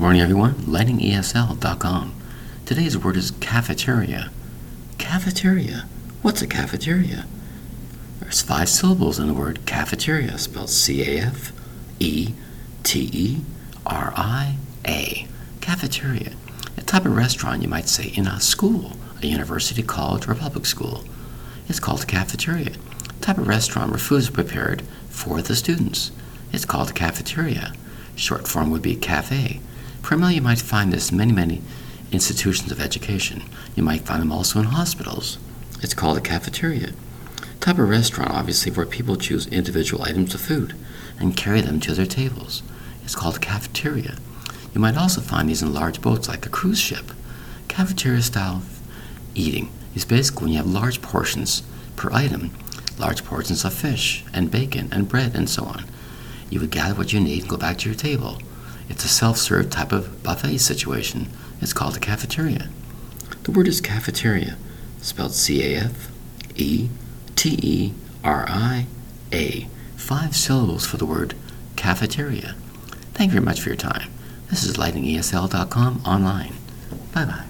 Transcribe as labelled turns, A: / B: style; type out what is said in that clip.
A: Morning, everyone. LightningESL.com. Today's word is cafeteria. Cafeteria. What's a cafeteria? There's five syllables in the word cafeteria, spelled C A F E T E R I A. Cafeteria. A type of restaurant you might say in a school, a university, college, or public school. It's called a cafeteria. A type of restaurant where food is prepared for the students. It's called a cafeteria. Short form would be cafe. Primarily, you might find this in many, many institutions of education. You might find them also in hospitals. It's called a cafeteria. Type of restaurant, obviously, where people choose individual items of food and carry them to their tables. It's called a cafeteria. You might also find these in large boats like a cruise ship. Cafeteria style eating is basically when you have large portions per item, large portions of fish and bacon and bread and so on. You would gather what you need and go back to your table. It's a self serve type of buffet situation. It's called a cafeteria. The word is cafeteria, spelled C A F E T E R I A. Five syllables for the word cafeteria. Thank you very much for your time. This is lightningesl.com online. Bye bye.